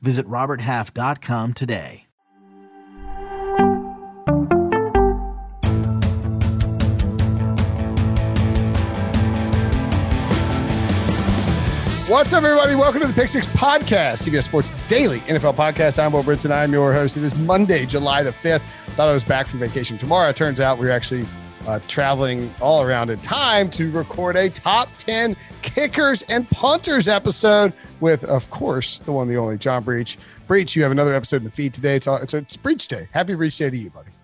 Visit RobertHalf.com today. What's up, everybody? Welcome to the Pick Six Podcast, CBS Sports Daily NFL Podcast. I'm Will Brinson. I'm your host. It is Monday, July the 5th. Thought I was back from vacation tomorrow. It turns out we're actually uh, traveling all around in time to record a top 10 kickers and punters episode with, of course, the one, the only John Breech. Breech, you have another episode in the feed today. It's, all, it's, it's Breech Day. Happy Breech Day to you, buddy.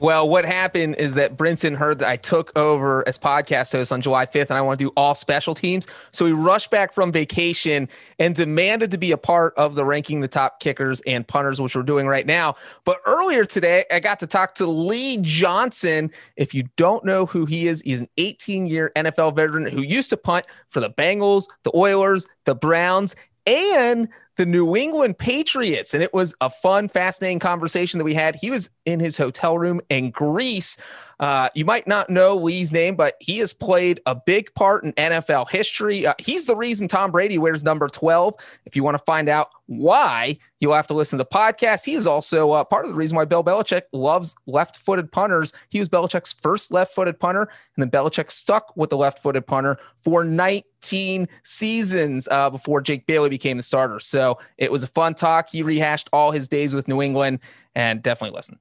Well, what happened is that Brinson heard that I took over as podcast host on July 5th and I want to do all special teams. So he rushed back from vacation and demanded to be a part of the ranking the top kickers and punters, which we're doing right now. But earlier today, I got to talk to Lee Johnson. If you don't know who he is, he's an 18 year NFL veteran who used to punt for the Bengals, the Oilers, the Browns, and the New England Patriots. And it was a fun, fascinating conversation that we had. He was in his hotel room in Greece. Uh, you might not know Lee's name, but he has played a big part in NFL history. Uh, he's the reason Tom Brady wears number 12. If you want to find out why, you'll have to listen to the podcast. He is also uh, part of the reason why Bill Belichick loves left footed punters. He was Belichick's first left footed punter, and then Belichick stuck with the left footed punter for 19 seasons uh, before Jake Bailey became the starter. So it was a fun talk. He rehashed all his days with New England, and definitely listen.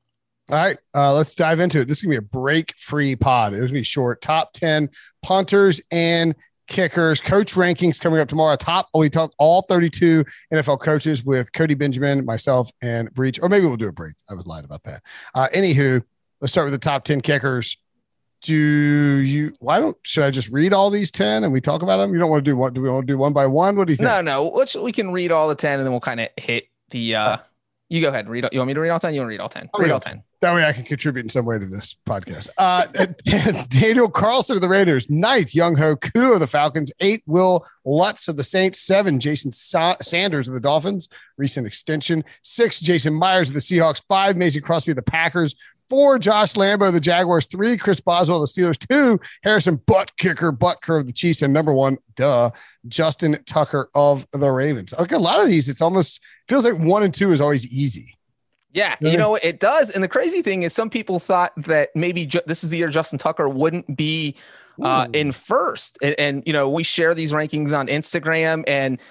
All right, uh, let's dive into it. This is gonna be a break-free pod. It was gonna be short. Top ten punters and kickers. Coach rankings coming up tomorrow. Top we talk all 32 NFL coaches with Cody Benjamin, myself, and Breech. Or maybe we'll do a break. I was lying about that. Uh, anywho, let's start with the top 10 kickers. Do you? Why don't? Should I just read all these 10 and we talk about them? You don't want to do what? Do we want to do one by one? What do you think? No, no. Let's we can read all the 10 and then we'll kind of hit the. uh You go ahead. Read. You want me to read all 10? You want to read all 10? I'll read all 10. That way I can contribute in some way to this podcast. Uh, Daniel Carlson of the Raiders. Ninth, Younghoe Koo of the Falcons. Eight, Will Lutz of the Saints. Seven, Jason Sa- Sanders of the Dolphins. Recent extension. Six, Jason Myers of the Seahawks. Five, Mason Crosby of the Packers. Four, Josh Lambo the Jaguars. Three, Chris Boswell the Steelers. Two, Harrison Butt Kicker, Butt Curve the Chiefs. And number one, duh, Justin Tucker of the Ravens. Like a lot of these, it's almost feels like one and two is always easy. Yeah, Yeah. you know it does. And the crazy thing is, some people thought that maybe ju- this is the year Justin Tucker wouldn't be uh, in first. And, and you know, we share these rankings on Instagram, and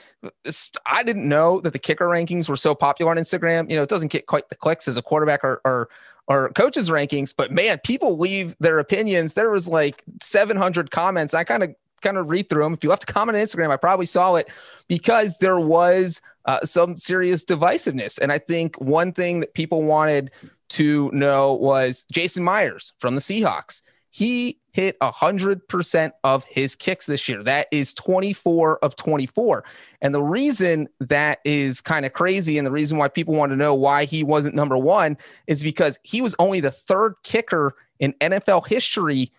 I didn't know that the kicker rankings were so popular on Instagram. You know, it doesn't get quite the clicks as a quarterback or or or coaches rankings, but man, people leave their opinions. There was like 700 comments. I kind of kind of read through them. If you left a comment on Instagram, I probably saw it because there was uh, some serious divisiveness. And I think one thing that people wanted to know was Jason Myers from the Seahawks. He hit 100% of his kicks this year. That is 24 of 24. And the reason that is kind of crazy and the reason why people want to know why he wasn't number one is because he was only the third kicker in NFL history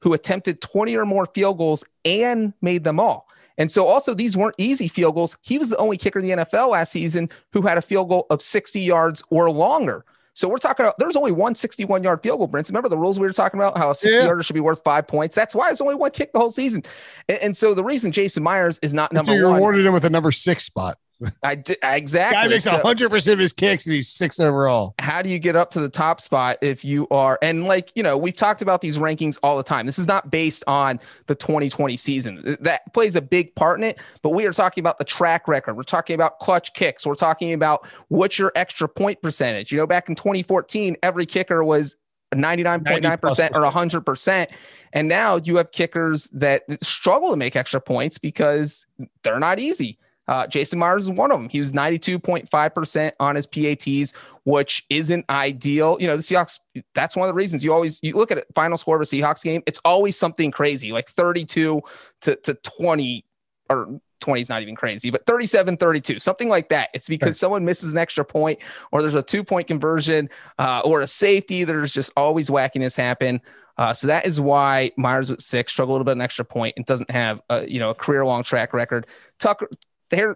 who attempted 20 or more field goals and made them all. And so also these weren't easy field goals. He was the only kicker in the NFL last season who had a field goal of 60 yards or longer. So we're talking about there's only one 61 yard field goal, Brent. Remember the rules we were talking about how a 60 Yeah. yarder should be worth five points. That's why it's only one kick the whole season. And, and so the reason Jason Myers is not number so you one, rewarded him with a number six spot. I Guy exactly. makes So- hundred percent of his kicks, and he's six overall. how do you get up to the top spot if you are and like you know we've talked about these rankings all the time. This is not based on the 2020 season. That plays a big part in it but we are talking about the track record. We're talking about clutch kicks. We're talking about what's your extra point percentage. You know back in 2014 every kicker was 99.9% or 100% and now you have kickers that struggle to make extra points because they're not easy uh, Jason Myers is one of them. He was 92.5% on his PATs, which isn't ideal. You know, the Seahawks, that's one of the reasons you always you look at it, final score of a Seahawks game, it's always something crazy, like 32 to, to 20 or 20 is not even crazy, but 37 32, something like that. It's because right. someone misses an extra point or there's a two point conversion uh, or a safety. There's just always wackiness happen. Uh, so that is why Myers with six struggled a little bit an extra point and doesn't have a you know a career long track record. Tucker,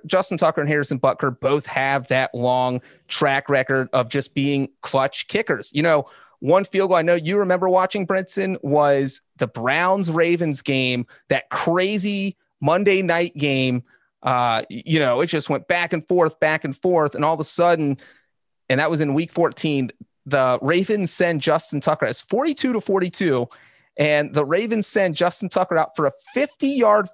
Justin Tucker and Harrison Butker both have that long track record of just being clutch kickers. You know, one field goal I know you remember watching Brinson was the Browns Ravens game, that crazy Monday night game. Uh, you know, it just went back and forth, back and forth, and all of a sudden, and that was in week 14 the Ravens send Justin Tucker as 42 to 42, and the Ravens send Justin Tucker out for a 50 yard,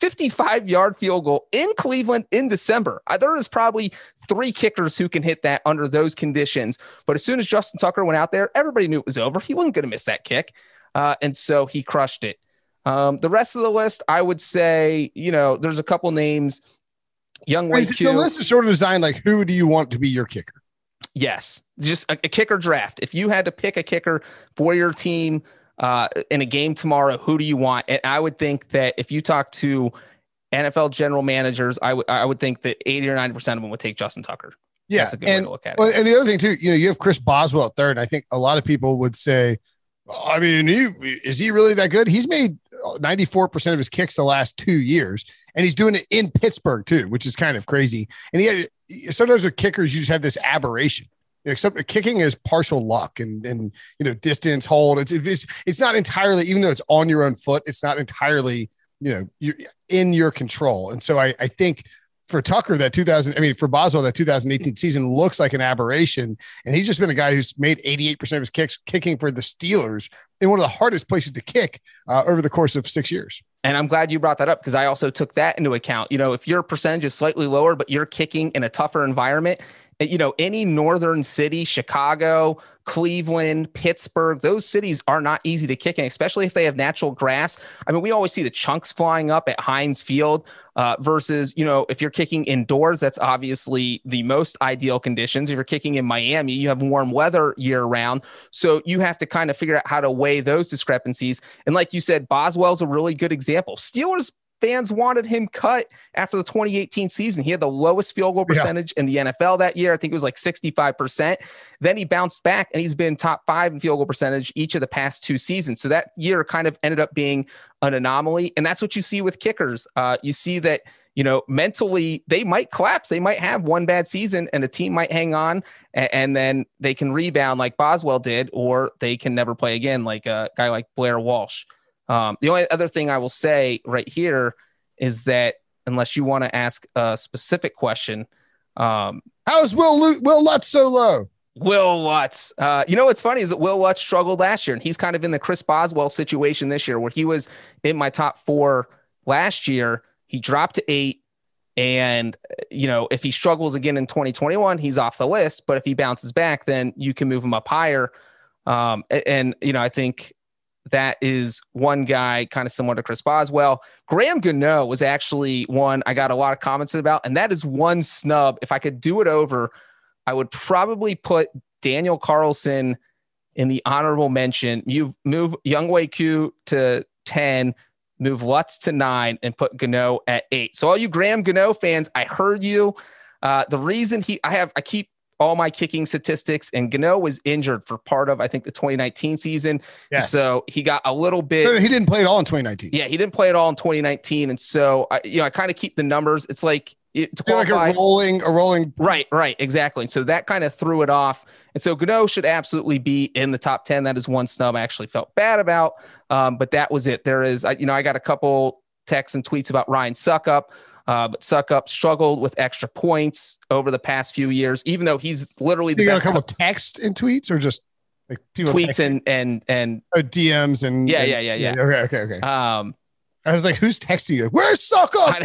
55 yard field goal in Cleveland in December. There is probably three kickers who can hit that under those conditions. But as soon as Justin Tucker went out there, everybody knew it was over. He wasn't going to miss that kick. Uh, and so he crushed it. Um, the rest of the list, I would say, you know, there's a couple names. Young Wei The list is sort of designed like, who do you want to be your kicker? Yes, just a, a, kicker draft. If you had to pick a kicker for your team uh, in a game tomorrow, who do you want? And I would think that if you talk to NFL general managers, I would I would think that eighty or ninety percent of them would take Justin Tucker. Yeah, That's a good and, way to look at it. Well, and the other thing too, you know, you have Chris Boswell at third. I think a lot of people would say, I mean, he, is he really that good? He's made 94% of his kicks the last two years, and he's doing it in Pittsburgh too, which is kind of crazy. And he had sometimes with kickers, you just have this aberration. Except kicking is partial luck and and you know distance hold. It's it's it's not entirely even though it's on your own foot. It's not entirely you know you're in your control. And so I I think for Tucker that 2000 I mean for Boswell that 2018 season looks like an aberration and he's just been a guy who's made 88% of his kicks kicking for the Steelers in one of the hardest places to kick uh, over the course of 6 years. And I'm glad you brought that up because I also took that into account. You know, if your percentage is slightly lower, but you're kicking in a tougher environment, you know, any northern city, Chicago, Cleveland, Pittsburgh, those cities are not easy to kick in, especially if they have natural grass. I mean, we always see the chunks flying up at Heinz Field uh, versus, you know, if you're kicking indoors, that's obviously the most ideal conditions. If you're kicking in Miami, you have warm weather year round. So you have to kind of figure out how to weigh those discrepancies. And like you said, Boswell's a really good example. Steelers fans wanted him cut after the 2018 season. He had the lowest field goal percentage yeah. in the NFL that year. I think it was like 65%. Then he bounced back and he's been top five in field goal percentage each of the past two seasons. So that year kind of ended up being an anomaly. And that's what you see with kickers. Uh, you see that, you know, mentally they might collapse. They might have one bad season and a team might hang on and, and then they can rebound like Boswell did, or they can never play again, like a guy like Blair Walsh. Um, the only other thing I will say right here is that unless you want to ask a specific question, um, how is Will Will Lutz so low? Will Lutz. Uh, you know what's funny is that Will Lutz struggled last year, and he's kind of in the Chris Boswell situation this year, where he was in my top four last year. He dropped to eight, and you know if he struggles again in 2021, he's off the list. But if he bounces back, then you can move him up higher. Um, and, and you know I think that is one guy kind of similar to Chris Boswell. Graham Gano was actually one I got a lot of comments about, and that is one snub. If I could do it over, I would probably put Daniel Carlson in the honorable mention. You move Younghoe Koo to 10, move Lutz to nine, and put Gano at eight. So all you Graham Gano fans, I heard you. Uh, the reason he I have I keep all my kicking statistics, and Gano was injured for part of, I think, the 2019 season. Yes. So he got a little bit. he didn't play it all in 2019. Yeah, he didn't play it all in 2019, and so I, you know, I kind of keep the numbers. It's like it, to qualify, like a rolling, a rolling. Right, right, exactly. So that kind of threw it off, and so Gano should absolutely be in the top 10. That is one snub I actually felt bad about, um, but that was it. There is, I, you know, I got a couple texts and tweets about Ryan Succop. Uh, but up struggled with extra points over the past few years, even though he's literally the you best. got a couple text and tweets, or just like tweets and and and oh, DMs and yeah, and, yeah, yeah, yeah. Okay, okay, okay. Um, I was like, who's texting you? Where's Succop?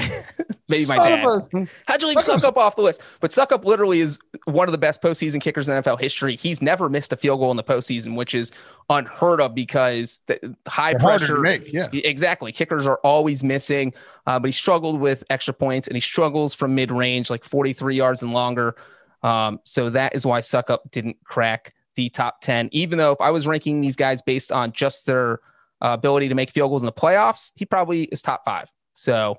Maybe my dad. How'd you leave Succop off the list? But Succop literally is one of the best postseason kickers in NFL history. He's never missed a field goal in the postseason, which is unheard of because the high They're pressure. Make, yeah, exactly. Kickers are always missing, uh, but he struggled with extra points and he struggles from mid range, like 43 yards and longer. Um, so that is why Succop didn't crack the top 10, even though if I was ranking these guys based on just their uh, ability to make field goals in the playoffs, he probably is top five. So,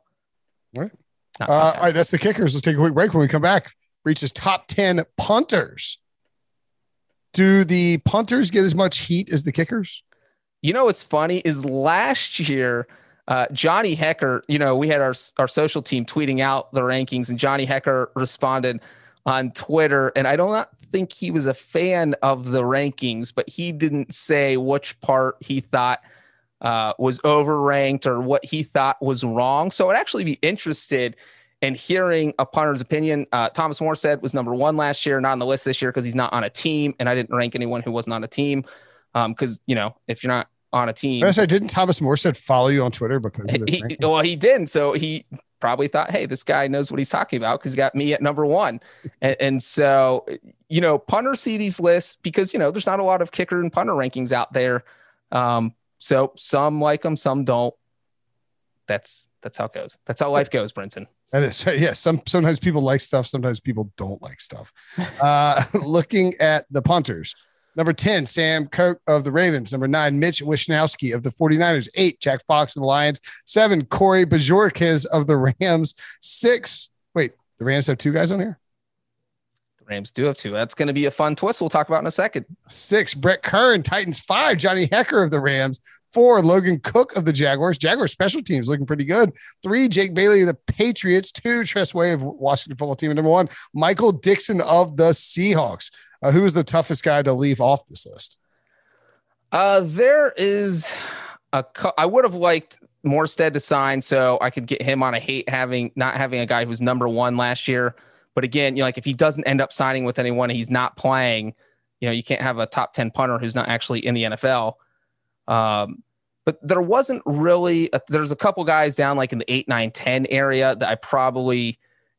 right. Uh, all right, that's the kickers. Let's take a quick break. When we come back, Breech's top 10 punters. Do the punters get as much heat as the kickers? You know what's funny is last year, uh, Johnny Hekker, you know, we had our, our social team tweeting out the rankings, and Johnny Hekker responded on Twitter. And I don't think he was a fan of the rankings, but he didn't say which part he thought uh, was overranked or what he thought was wrong. So I'd actually be interested in hearing a punter's opinion. Uh, Thomas said was number one last year, not on the list this year because he's not on a team, and I didn't rank anyone who wasn't on a team. Because um, you know, if you're not on a team, I didn't Thomas Morstead follow you on Twitter because he, well, he didn't. So he probably thought, hey, this guy knows what he's talking about because he got me at number one. and, and so, you know, punters see these lists because you know there's not a lot of kicker and punter rankings out there. Um, so some like them, some don't. That's that's how it goes. That's how life goes, Brinson. That is yeah. Some sometimes people like stuff, sometimes people don't like stuff. Uh, looking at the punters. Number 10, Sam Koch of the Ravens. Number nine, Mitch Wishnowsky of the 49ers. Eight, Jack Fox of the Lions. Seven, Corey Bojorquez of the Rams. Six, wait, the Rams have two guys on here? Rams do have two. That's going to be a fun twist we'll talk about in a second. Six, Brett Kern, Titans. Five, Johnny Hekker of the Rams. Four, Logan Cooke of the Jaguars. Jaguars special teams looking pretty good. Three, Jake Bailey of the Patriots. Two, Tress Way of Washington football team. And number one, Michael Dickson of the Seahawks. Uh, who is the toughest guy to leave off this list? Uh, there is a. I would have liked Morstead to sign so I could get him on a hate having not having a guy who's number one last year. But again, you know, like if he doesn't end up signing with anyone, he's not playing. You know, you can't have a top ten punter who's not actually in the NFL. Um, but there wasn't really. A, there's a couple guys down like in the eight, nine, ten area that I probably,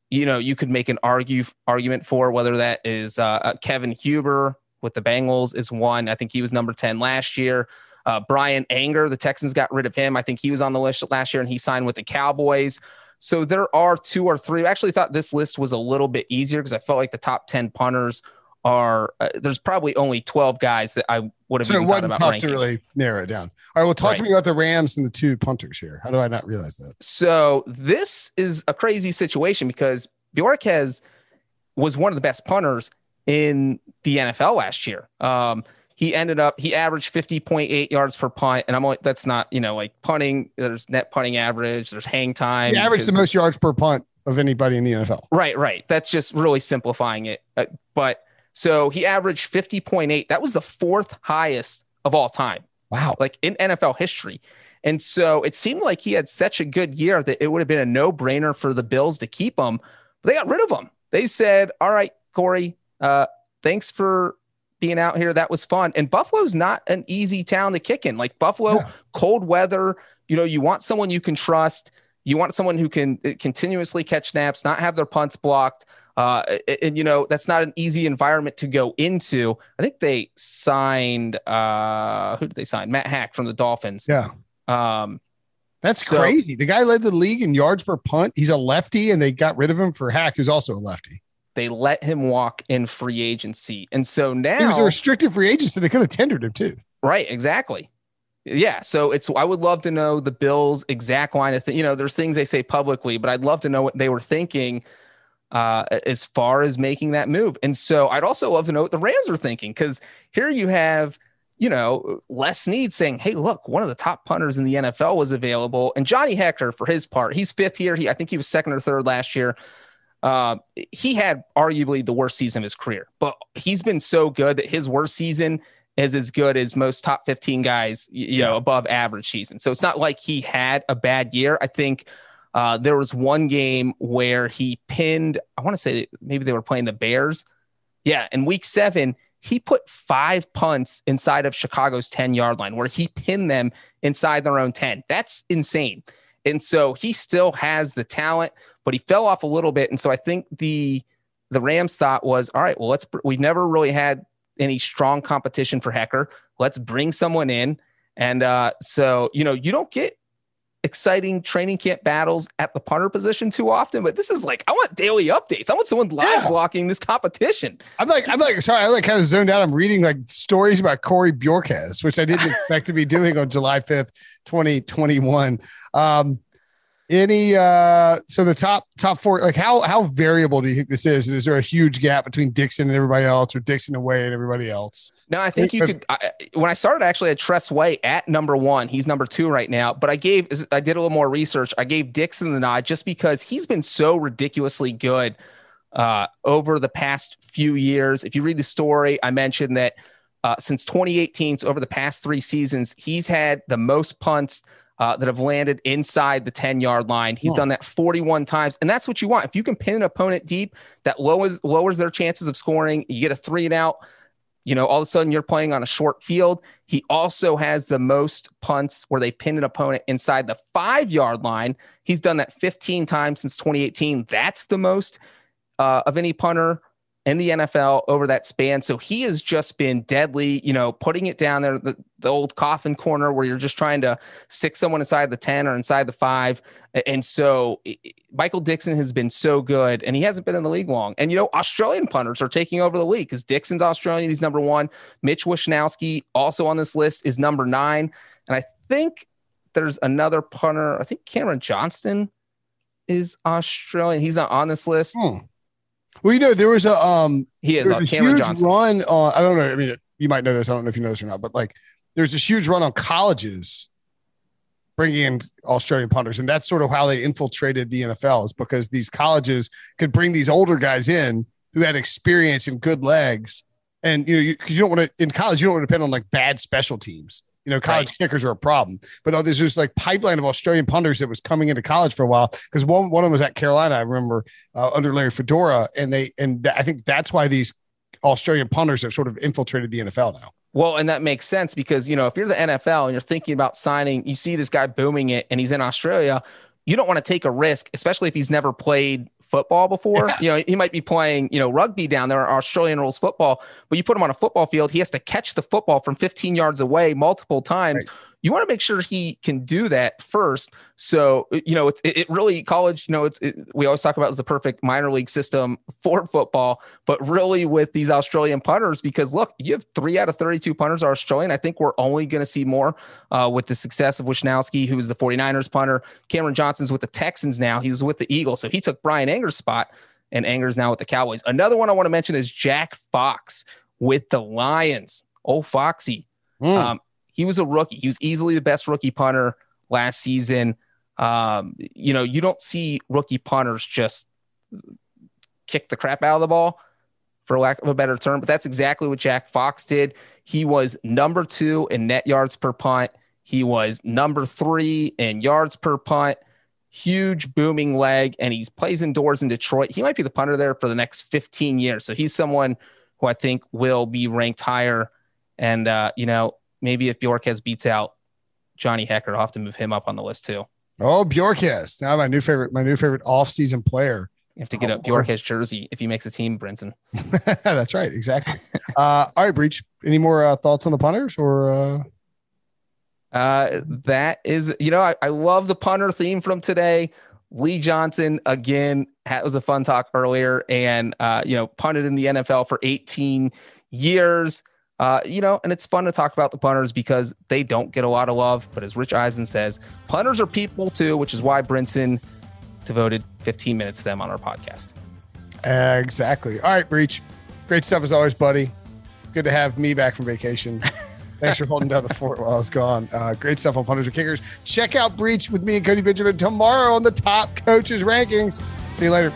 you know, you could make an argue argument for whether that is uh, uh, Kevin Huber with the Bengals is one. I think he was number ten last year. Uh, Bryan Anger, the Texans got rid of him. I think he was on the list last year, and he signed with the Cowboys. So there are two or three. I actually thought this list was a little bit easier because I felt like the top 10 punters are uh, there's probably only 12 guys that I would have so it wasn't tough to really narrow it down. All right, well, talk right. to me about the Rams and the two punters here. How do I not realize that? So this is a crazy situation because Bojorquez was one of the best punters in the NFL last year. Um, he ended up he averaged 50.8 yards per punt. And i'm like that's not you know like punting there's net punting average there's hang time he averaged the most yards per punt of anybody in the nfl right right. That's just really simplifying it. Uh, but so he averaged 50.8 that was the fourth highest of all time. Wow. Like in nfl history. And so it seemed like he had such a good year that it would have been a no-brainer for the bills to keep him. But they got rid of him. They said all right corey uh, thanks for being out here. That was fun. And Buffalo's not an easy town to kick in. Like Buffalo, yeah. cold weather, you know, you want someone you can trust. You want someone who can uh, continuously catch snaps, not have their punts blocked. Uh, and, you know, that's not an easy environment to go into. I think they signed, uh, who did they sign? Matt Haack from the Dolphins. Yeah. Um, that's so, crazy. The guy led the league in yards per punt. He's a lefty, and they got rid of him for Haack, who's also a lefty. They let him walk in free agency. And so now he was a restricted free agent, so they could have tendered him too. Right, exactly. Yeah, so it's I would love to know the Bills' exact line of th- you know, there's things they say publicly, but I'd love to know what they were thinking uh, as far as making that move. And so I'd also love to know what the Rams are thinking because here you have you know, Les Snead saying, "Hey, look, one of the top punters in the NFL was available," and Johnny Hekker, for his part, he's fifth here. He, I think he was second or third last year. Uh, he had arguably the worst season of his career, but he's been so good that his worst season is as good as most top 15 guys, you yeah. know, above average season. So it's not like he had a bad year. I think uh, there was one game where he pinned, I want to say maybe they were playing the Bears. Yeah. In week seven, he put five punts inside of Chicago's 10 yard line where he pinned them inside their own 10. That's insane. And so he still has the talent, but he fell off a little bit. And so I think the the Rams thought was, all right, well, let's we've never really had any strong competition for Hekker. Let's bring someone in. And uh, so, you know, you don't get exciting training camp battles at the punter position too often, but this is like I want daily updates. I want someone live yeah. blocking this competition. I'm like, I'm like, sorry, I like kind of zoned out. I'm reading like stories about Corey Bojorquez, which I didn't expect to be doing on July 5th, 2021. Um, Any uh so the top top four like how how variable do you think this is? and Is there a huge gap between Dickson and everybody else, or Dickson away and everybody else? No, I think you could. I, when I started, actually, had Tress Way at number one. He's number two right now. But I gave, I did a little more research. I gave Dickson the nod just because he's been so ridiculously good uh, over the past few years. If you read the story, I mentioned that uh, since 2018, so over the past three seasons, he's had the most punts uh, that have landed inside the 10 yard line. He's done that 41 times. And that's what you want. If you can pin an opponent deep, that lowers, lowers their chances of scoring. You get a three and out. You know, all of a sudden you're playing on a short field. He also has the most punts where they pin an opponent inside the five yard line. He's done that 15 times since 2018. That's the most uh, of any punter in the NFL over that span. So he has just been deadly, you know, putting it down there, the, the old coffin corner where you're just trying to stick someone inside the 10 or inside the five. And so Michael Dickson has been so good and he hasn't been in the league long. And, you know, Australian punters are taking over the league because Dickson's Australian. He's number one. Mitch Wishnowsky, also on this list, is number nine. And I think there's another punter. I think Cameron Johnston is Australian. He's not on this list. Hmm. Well, you know, there was a um, he is a Cameron huge Johnston. run on. I don't know. I mean, you might know this. I don't know if you know this or not, but like, there's this huge run on colleges bringing in Australian punters, and that's sort of how they infiltrated the NFL. Is because these colleges could bring these older guys in who had experience and good legs, and you know, because you, you, don't want to in college, you don't want to depend on like bad special teams. You know, college right. kickers are a problem. But oh, there's just like pipeline of Australian punters that was coming into college for a while because one one of them was at Carolina. I remember uh, under Larry Fedora, and they and th- I think that's why these Australian punters have sort of infiltrated the NFL now. Well, and that makes sense because you know if you're the NFL and you're thinking about signing, you see this guy booming it, and he's in Australia. You don't want to take a risk, especially if he's never played football before. Yeah. You know, he might be playing, you know, rugby down there, Australian rules football, but you put him on a football field, he has to catch the football from 15 yards away multiple times. Right you want to make sure he can do that first. So, you know, it's it, it really college, you know, it's it, we always talk about as the perfect minor league system for football, but really with these Australian punters, because look, you have three out of 32 punters are Australian. I think we're only going to see more uh, with the success of Wishnowsky, who was the 49ers punter. Cameron Johnston's with the Texans now. He was with the Eagles. So he took Bryan Anger's spot and Anger's now with the Cowboys. Another one I want to mention is Jack Fox with the Lions. Oh, Foxy. Mm. Um, he was a rookie. He was easily the best rookie punter last season. Um, you know, you don't see rookie punters just kick the crap out of the ball, for lack of a better term, but that's exactly what Jack Fox did. He was number two in net yards per punt. He was number three in yards per punt. Huge booming leg, and he plays indoors in Detroit. He might be the punter there for the next 15 years. So he's someone who I think will be ranked higher. And uh, you know, maybe if Bojorquez beats out Johnny Hekker, I'll have to move him up on the list too. Oh, Bjorkes. Now my new favorite, my new favorite off-season player. You have to get oh, a Bjorkes jersey if he makes a team, Brinson. That's right. Exactly. uh, all right, Breech. Any more uh, thoughts on the punters or? Uh... Uh, that is, you know, I, I love the punter theme from today. Lee Johnson again. That was a fun talk earlier, and uh, you know, punted in the NFL for 18 years. Uh, you know, and it's fun to talk about the punters because they don't get a lot of love. But as Rich Eisen says, punters are people too, which is why Brinson devoted 15 minutes to them on our podcast. Exactly. All right, Breech. Great stuff as always, buddy. Good to have me back from vacation. Thanks for holding down the fort while I was gone. Uh, great stuff on punters and kickers. Check out Breech with me and Cody Benjamin tomorrow on the top coaches rankings. See you later.